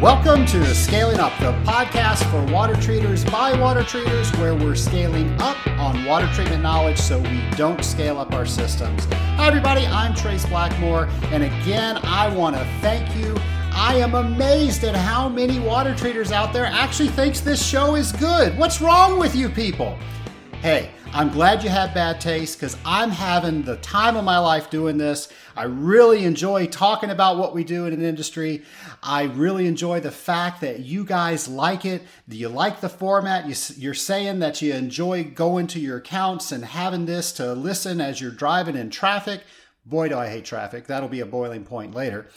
Welcome to Scaling Up, the podcast for water treaters by water treaters, where we're scaling up on water treatment knowledge so we don't scale up our systems. Hi, everybody. I'm Trace Blackmore, and again, I want to thank you. I am amazed at how many water treaters out there actually thinks this show is good. What's wrong with you people? Hey, I'm glad you had bad taste because I'm having the time of my life doing this. I really enjoy talking about what we do in an industry. I really enjoy the fact that you guys like it. You like the format. You, are saying that you enjoy going to your accounts and having this to listen as you're driving in traffic. Boy, do I hate traffic. That'll be a boiling point later.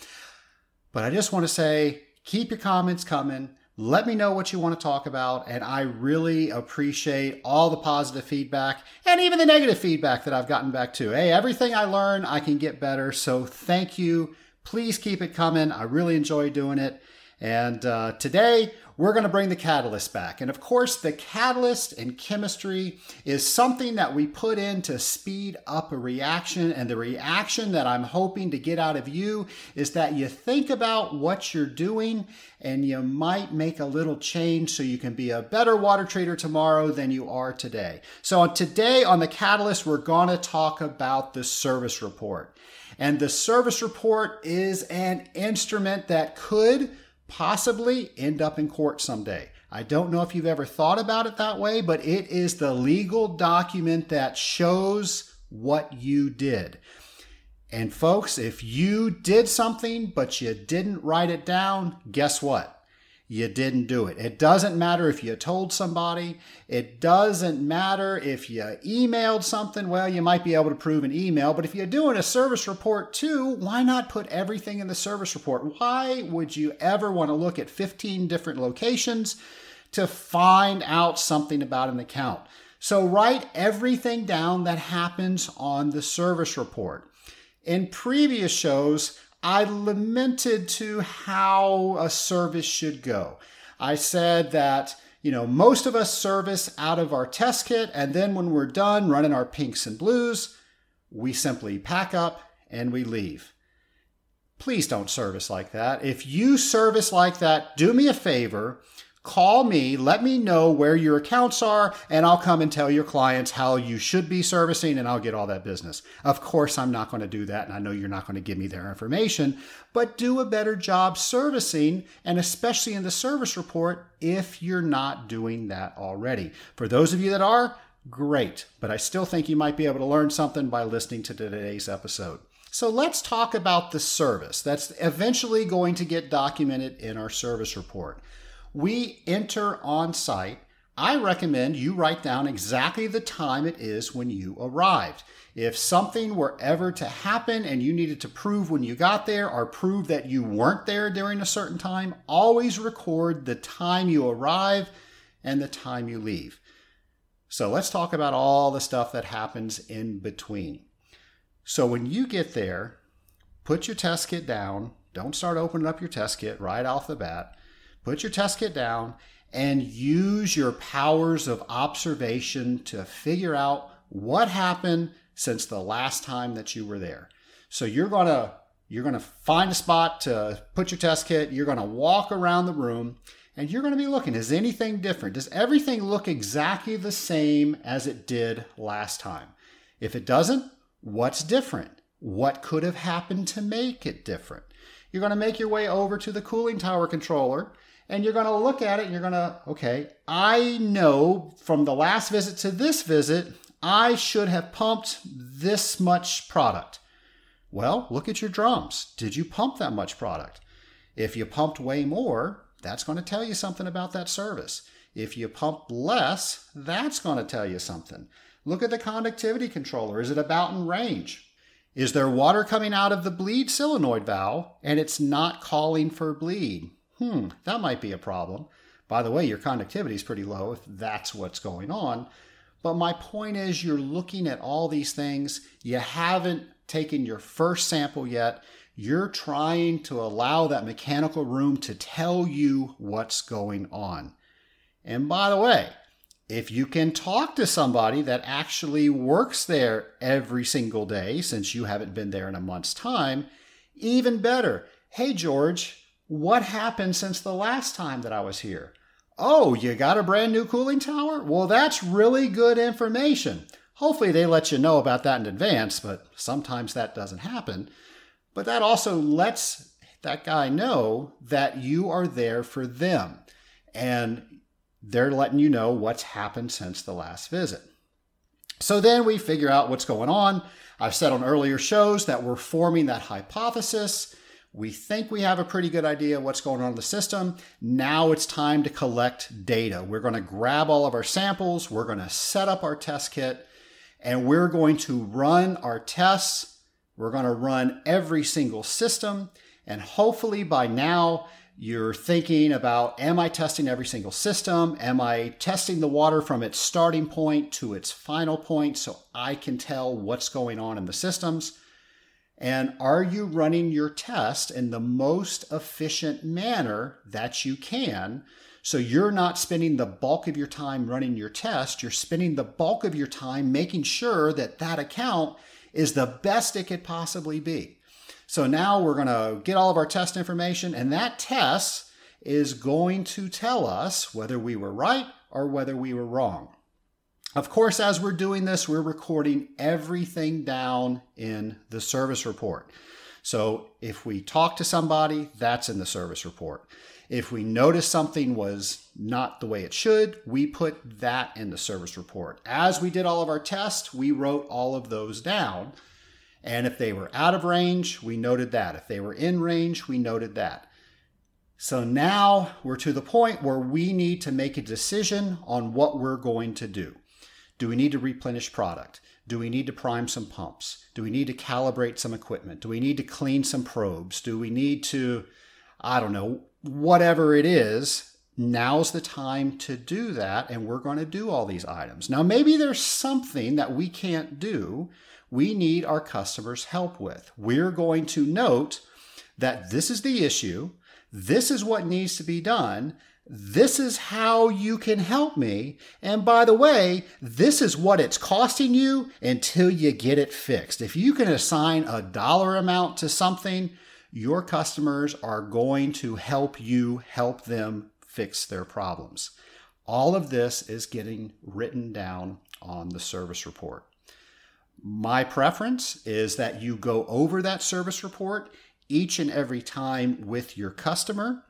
But I just want to say keep your comments coming. Let me know what you want to talk about, and I really appreciate all the positive feedback and even the negative feedback that I've gotten back too. Hey, everything I learn, I can get better. So thank you. Please keep it coming. I really enjoy doing it. And uh, today, we're going to bring the catalyst back. And of course, the catalyst in chemistry is something that we put in to speed up a reaction. And the reaction that I'm hoping to get out of you is that you think about what you're doing and you might make a little change so you can be a better water treater tomorrow than you are today. So, today on the catalyst, we're going to talk about the service report. And the service report is an instrument that could possibly end up in court someday. I don't know if you've ever thought about it that way, but it is the legal document that shows what you did. And folks, if you did something but you didn't write it down, guess what? You didn't do it. It doesn't matter if you told somebody. It doesn't matter if you emailed something. Well, you might be able to prove an email, but if you're doing a service report too, why not put everything in the service report? Why would you ever want to look at 15 different locations to find out something about an account? So write everything down that happens on the service report. In previous shows, I lamented to how a service should go. I said that, you know, most of us service out of our test kit, and then when we're done running our pinks and blues, we simply pack up and we leave. Please don't service like that. If you service like that, do me a favor Call me, let me know where your accounts are, and I'll come and tell your clients how you should be servicing, and I'll get all that business. Of course, I'm not going to do that, and I know you're not going to give me their information, but do a better job servicing, and especially in the service report if you're not doing that already. For those of you that are, great, but I still think you might be able to learn something by listening to today's episode. So let's talk about the service that's eventually going to get documented in our service report we enter on site, I recommend you write down exactly the time it is when you arrived. If something were ever to happen and you needed to prove when you got there or prove that you weren't there during a certain time, always record the time you arrive and the time you leave. So let's talk about all the stuff that happens in between. So when you get there, put your test kit down. Don't start opening up your test kit right off the bat put your test kit down and use your powers of observation to figure out what happened since the last time that you were there. So you're going to you're going to find a spot to put your test kit, you're going to walk around the room and you're going to be looking is anything different? Does everything look exactly the same as it did last time? If it doesn't, what's different? What could have happened to make it different? You're going to make your way over to the cooling tower controller and you're going to look at it and you're going to, okay, I know from the last visit to this visit, I should have pumped this much product. Well, look at your drums. Did you pump that much product? If you pumped way more, that's going to tell you something about that service. If you pump less, that's going to tell you something. Look at the conductivity controller. Is it about in range? Is there water coming out of the bleed solenoid valve and it's not calling for bleed? Hmm, that might be a problem. By the way, your conductivity is pretty low if that's what's going on. But my point is, you're looking at all these things. You haven't taken your first sample yet. You're trying to allow that mechanical room to tell you what's going on. And by the way, if you can talk to somebody that actually works there every single day since you haven't been there in a month's time, even better. Hey, George, What happened since the last time that I was here? Oh, you got a brand new cooling tower? Well, that's really good information. Hopefully, they let you know about that in advance, but sometimes that doesn't happen. But that also lets that guy know that you are there for them and they're letting you know what's happened since the last visit. So then we figure out what's going on. I've said on earlier shows that we're forming that hypothesis. We think we have a pretty good idea what's going on in the system. Now it's time to collect data. We're going to grab all of our samples, we're going to set up our test kit, and we're going to run our tests. We're going to run every single system. And hopefully by now, you're thinking about Am I testing every single system? Am I testing the water from its starting point to its final point so I can tell what's going on in the systems? And are you running your test in the most efficient manner that you can? So you're not spending the bulk of your time running your test, you're spending the bulk of your time making sure that that account is the best it could possibly be. So now we're going to get all of our test information, and that test is going to tell us whether we were right or whether we were wrong. Of course, as we're doing this, we're recording everything down in the service report. So if we talk to somebody, that's in the service report. If we notice something was not the way it should, we put that in the service report. As we did all of our tests, we wrote all of those down. And if they were out of range, we noted that. If they were in range, we noted that. So now we're to the point where we need to make a decision on what we're going to do. Do we need to replenish product? Do we need to prime some pumps? Do we need to calibrate some equipment? Do we need to clean some probes? Do we need to, I don't know, whatever it is? Now's the time to do that, and we're going to do all these items. Now, maybe there's something that we can't do, we need our customers' help with. We're going to note that this is the issue, this is what needs to be done, this is how you can help me. And by the way, this is what it's costing you until you get it fixed. If you can assign a dollar amount to something, your customers are going to help you help them fix their problems. All of this is getting written down on the service report. My preference is that you go over that service report each and every time with your customer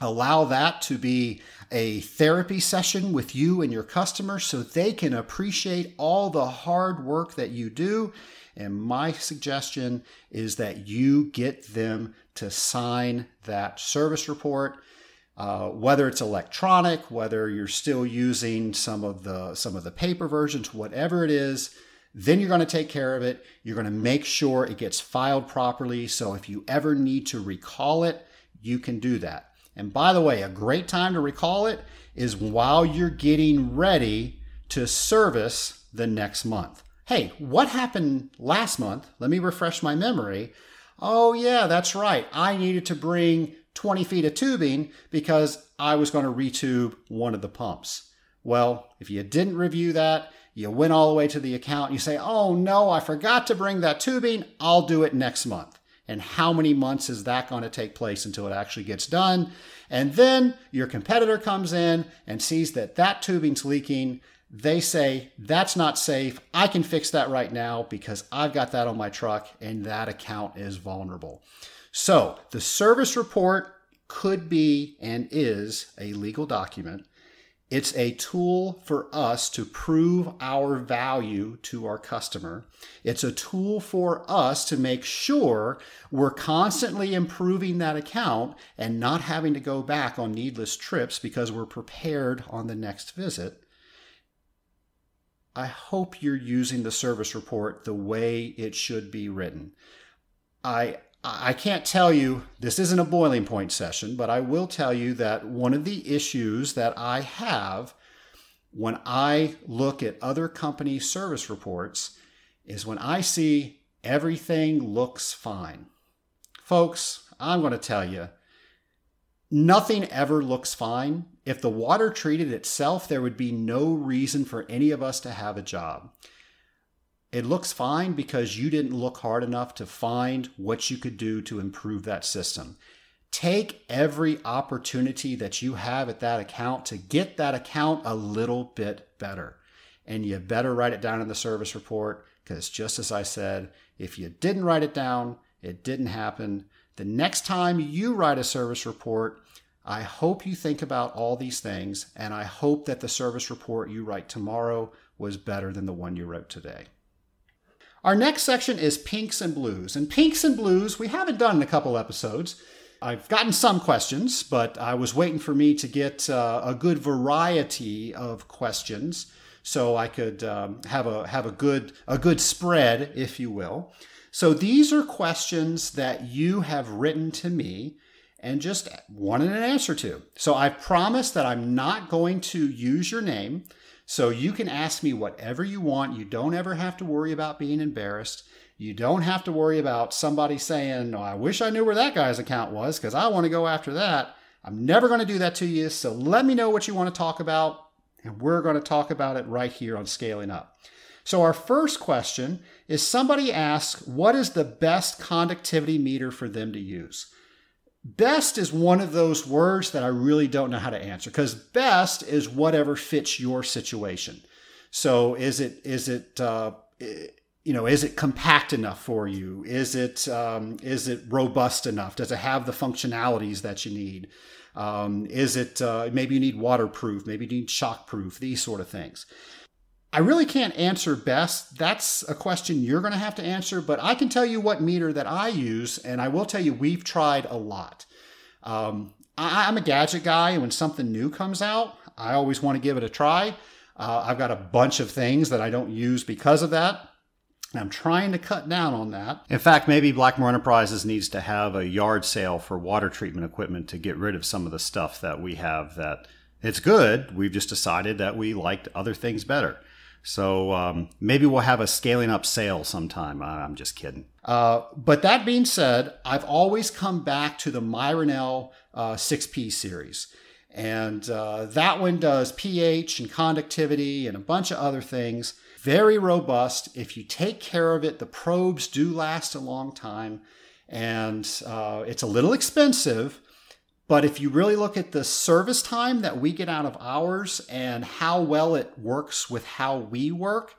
allow that to be a therapy session with you and your customer so they can appreciate all the hard work that you do. And my suggestion is that you get them to sign that service report. Uh, whether it's electronic, whether you're still using some of the some of the paper versions, whatever it is, then you're going to take care of it. You're going to make sure it gets filed properly. So if you ever need to recall it, you can do that. And by the way, a great time to recall it is while you're getting ready to service the next month. Hey, what happened last month? Let me refresh my memory. Oh, yeah, that's right. I needed to bring 20 feet of tubing because I was going to retube one of the pumps. Well, if you didn't review that, you went all the way to the account, you say, oh no, I forgot to bring that tubing, I'll do it next month and how many months is that going to take place until it actually gets done? And then your competitor comes in and sees that that tubing's leaking. They say that's not safe. I can fix that right now because i've got that on my truck and that account is vulnerable. So the service report could be and is a legal document it's a tool for us to prove our value to our customer. It's a tool for us to make sure we're constantly improving that account and not having to go back on needless trips because we're prepared on the next visit. I hope you're using the service report the way it should be written. I I can't tell you, this isn't a boiling point session, but I will tell you that one of the issues that I have when I look at other company service reports is when I see everything looks fine. Folks, I'm going to tell you, nothing ever looks fine. If the water treated itself, there would be no reason for any of us to have a job. It looks fine because you didn't look hard enough to find what you could do to improve that system. take every opportunity that you have at that account to get that account a little bit better. And you better write it down in the service report because, just as I said, if you didn't write it down, it didn't happen. The next time you write a service report, I hope you think about all these things, and I hope that the service report you write tomorrow was better than the one you wrote today. Our next section is pinks and blues. And pinks and blues, we haven't done in a couple episodes. I've gotten some questions, but I was waiting for me to get uh, a good variety of questions so I could um, have a have a good a good spread, if you will. So these are questions that you have written to me and just wanted an answer to. So I've promised that I'm not going to use your name. So you can ask me whatever you want. You don't ever have to worry about being embarrassed. You don't have to worry about somebody saying, oh, I wish I knew where that guy's account was because I want to go after that. I'm never going to do that to you. So let me know what you want to talk about, and we're going to talk about it right here on Scaling Up. So, our first question is somebody asks, What is the best conductivity meter for them to use? Best is one of those words that I really don't know how to answer because best is whatever fits your situation. So, is it, is it, uh, you know, is it compact enough for you? Is it um, is it robust enough? Does it have the functionalities that you need? Um, is it uh, maybe you need waterproof? Maybe you need shockproof? These sort of things. I really can't answer best. That's a question you're going to have to answer, but I can tell you what meter that I use, and I will tell you we've tried a lot. Um, I, am a gadget guy, and when something new comes out, I always want to give it a try. Uh, I've got a bunch of things that I don't use because of that. I'm trying to cut down on that. In fact, maybe Blackmore Enterprises needs to have a yard sale for water treatment equipment to get rid of some of the stuff that we have that it's good. We've just decided that we liked other things better. So um, maybe we'll have a scaling up sale sometime. I'm just kidding. Uh, but that being said, I've always come back to the Myron L uh, 6P series. And uh, that one does pH and conductivity and a bunch of other things very robust. If you take care of it, the probes do last a long time, and uh, it's a little expensive. But if you really look at the service time that we get out of ours and how well it works with how we work,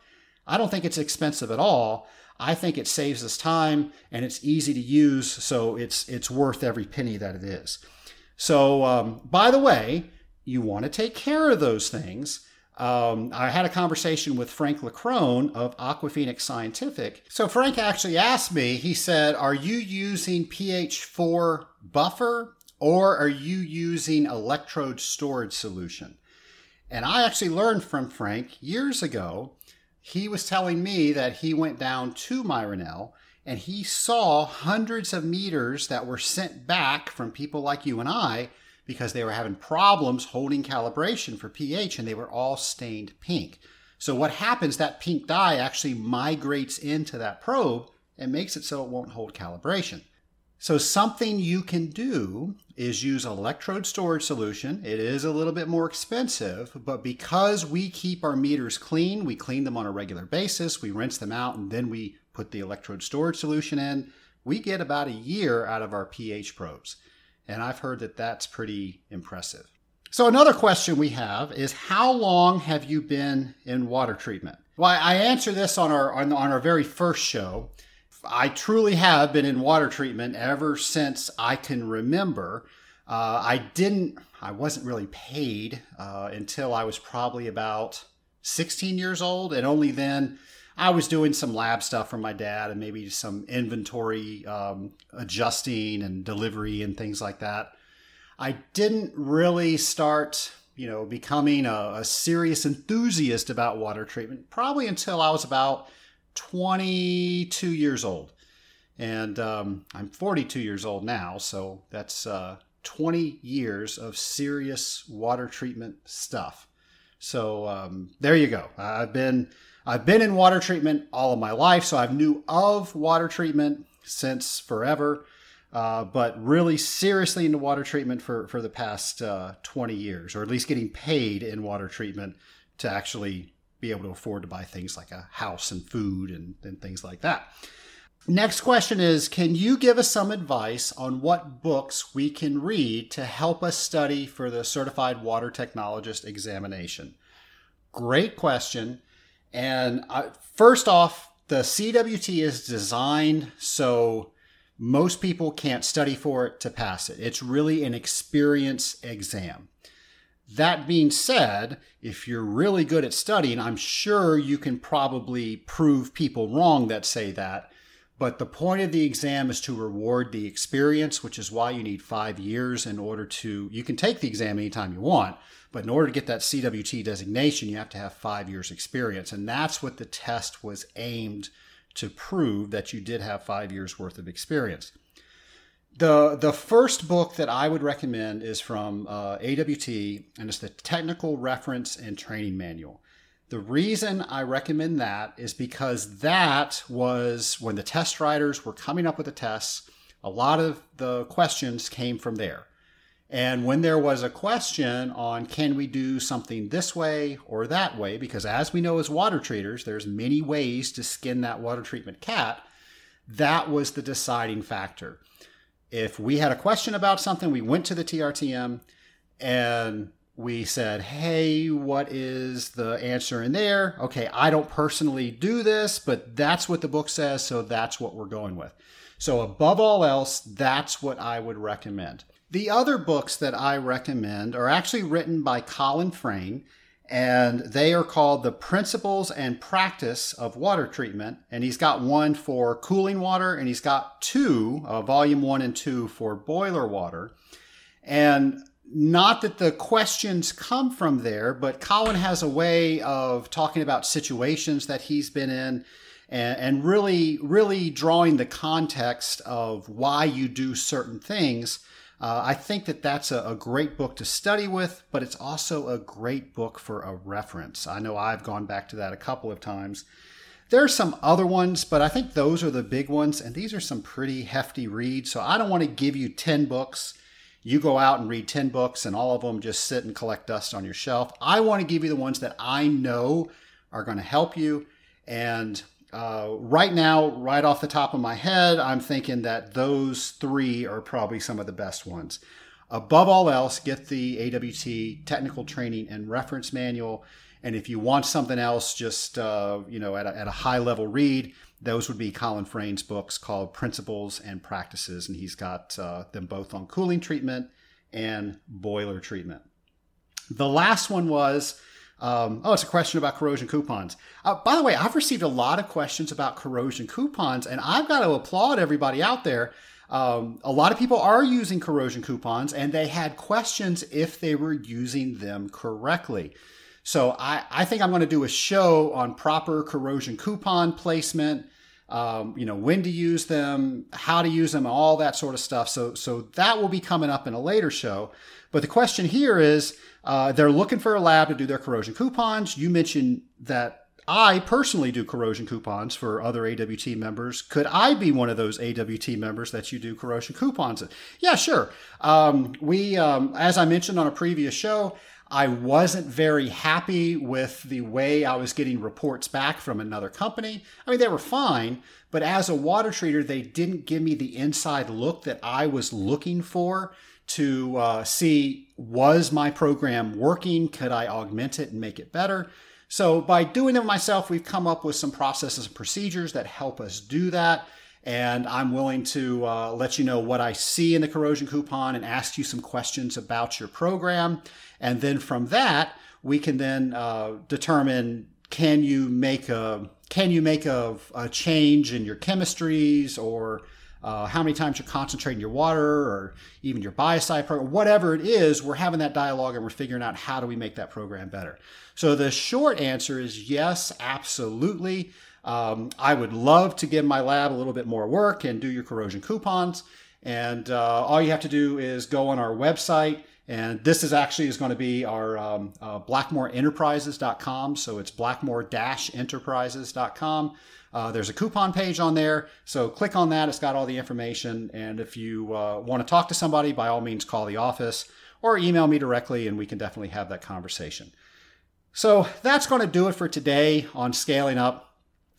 I don't think it's expensive at all. I think it saves us time and it's easy to use, so it's it's worth every penny that it is. So, um, by the way, you want to take care of those things. Um, I had a conversation with Frank Lacrone of Aquaphoenix Scientific. So Frank actually asked me, he said, Are you using pH4 buffer or are you using electrode storage solution? And I actually learned from Frank years ago. He was telling me that he went down to Myron L and he saw hundreds of meters that were sent back from people like you and I because they were having problems holding calibration for pH and they were all stained pink. So what happens, that pink dye actually migrates into that probe and makes it so it won't hold calibration. So something you can do is use electrode storage solution. It is a little bit more expensive, but because we keep our meters clean, we clean them on a regular basis, we rinse them out, and then we put the electrode storage solution in, we get about a year out of our pH probes. And I've heard that that's pretty impressive. So, another question we have is How long have you been in water treatment? Well, I answer this on our, on, on our very first show. I truly have been in water treatment ever since I can remember. Uh, I didn't, I wasn't really paid uh, until I was probably about 16 years old. And only then I was doing some lab stuff for my dad and maybe some inventory um, adjusting and delivery and things like that. I didn't really start, you know, becoming a, a serious enthusiast about water treatment probably until I was about 22 years old. And um, I'm 42 years old now, so that's uh, 20 years of serious water treatment stuff. So um, there you go. I've been I've been in water treatment all of my life, so I've knew of water treatment since forever. Uh, but really seriously into water treatment for, for the past uh, 20 years, or at least getting paid in water treatment to actually be able to afford to buy things like a house and food and, and things like that. Next question is Can you give us some advice on what books we can read to help us study for the Certified Water Technologist examination? Great question. And I, first off, the CWT is designed so most people can't study for it to pass it. It's really an experience exam. That being said, if you're really good at studying, I'm sure you can probably prove people wrong that say that. But the point of the exam is to reward the experience, which is why you need five years in order to. You can take the exam anytime you want, but in order to get that CWT designation, you have to have five years experience. And that's what the test was aimed to prove that you did have five years worth of experience. The, the first book that I would recommend is from uh, AWT, and it's the Technical Reference and Training Manual. The reason I recommend that is because that was when the test writers were coming up with the tests, a lot of the questions came from there. And when there was a question on can we do something this way or that way, because as we know as water treaters, there's many ways to skin that water treatment cat, that was the deciding factor. If we had a question about something, we went to the TRTM and we said, hey, what is the answer in there? Okay, I don't personally do this, but that's what the book says, so that's what we're going with. So, above all else, that's what I would recommend. The other books that I recommend are actually written by Colin Frayne, and they are called The Principles and Practice of Water Treatment. And he's got one for cooling water, and he's got two, uh, volume one and two, for boiler water. And not that the questions come from there, but Colin has a way of talking about situations that he's been in and, and really, really drawing the context of why you do certain things uh, I think that that's a, a, great book to study with, but it's also a great book for a reference. I know I've gone back to that a couple of times. There are some other ones, but I think those are the big ones, and these are some pretty hefty reads. So I don't want to give you 10 books. You go out and read 10 books, and all of them just sit and collect dust on your shelf. I want to give you the ones that I know are going to help you. And uh, right now, right off the top of my head, I'm thinking that those three are probably some of the best ones. Above all else, get the AWT technical training and reference manual. And if you want something else, just uh, you know, at a, at a high level read, those would be Colin Frayne's books called Principles and Practices, and he's got uh, them both on cooling treatment and boiler treatment. The last one was um, oh, it's a question about corrosion coupons. Uh, by the way, I've received a lot of questions about corrosion coupons, and I've got to applaud everybody out there. Um, a lot of people are using corrosion coupons, and they had questions if they were using them correctly. So I, I think I'm going to do a show on proper corrosion coupon placement. Um, you know when to use them, how to use them, all that sort of stuff. So so that will be coming up in a later show. But the question here is uh, they're looking for a lab to do their corrosion coupons. You mentioned that I personally do corrosion coupons for other AWT members. Could I be one of those AWT members that you do corrosion coupons? Yeah, sure. Um, we, um, as I mentioned on a previous show, I wasn't very happy with the way I was getting reports back from another company. I mean, they were fine, but as a water treater, they didn't give me the inside look that I was looking for to uh, see was my program working? Could I augment it and make it better? So, by doing it myself, we've come up with some processes and procedures that help us do that. And I'm willing to uh, let you know what I see in the corrosion coupon and ask you some questions about your program. And then from that, we can then uh, determine can you make a can you make a, a change in your chemistries or uh, how many times you're concentrating your water or even your biocide program, whatever it is, we're having that dialogue and we're figuring out how do we make that program better. So the short answer is yes, absolutely. Um, I would love to give my lab a little bit more work and do your corrosion coupons. And uh, all you have to do is go on our website. And this is actually is going to be our um, uh, blackmoreenterprises.com. So it's blackmore-enterprises.com. Uh, there's a coupon page on there, so click on that. It's got all the information. And if you uh, want to talk to somebody, by all means, call the office or email me directly, and we can definitely have that conversation. So that's going to do it for today on scaling up.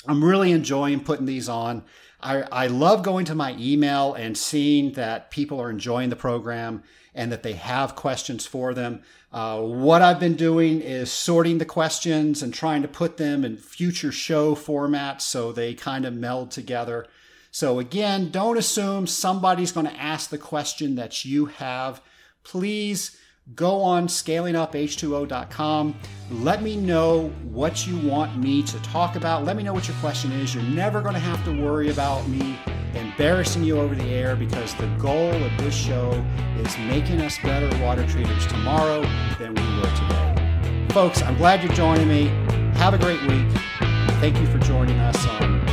I'm really enjoying putting these on. I, I love going to my email and seeing that people are enjoying the program and that they have questions for them. Uh, what I've been doing is sorting the questions and trying to put them in future show formats so they kind of meld together. So, again, don't assume somebody's going to ask the question that you have. Please go on scalinguph2o.com. Let me know what you want me to talk about. Let me know what your question is. You're never going to have to worry about me embarrassing you over the air because the goal of this show is making us better water treaters tomorrow than we were today. Folks, I'm glad you're joining me. Have a great week. Thank you for joining us on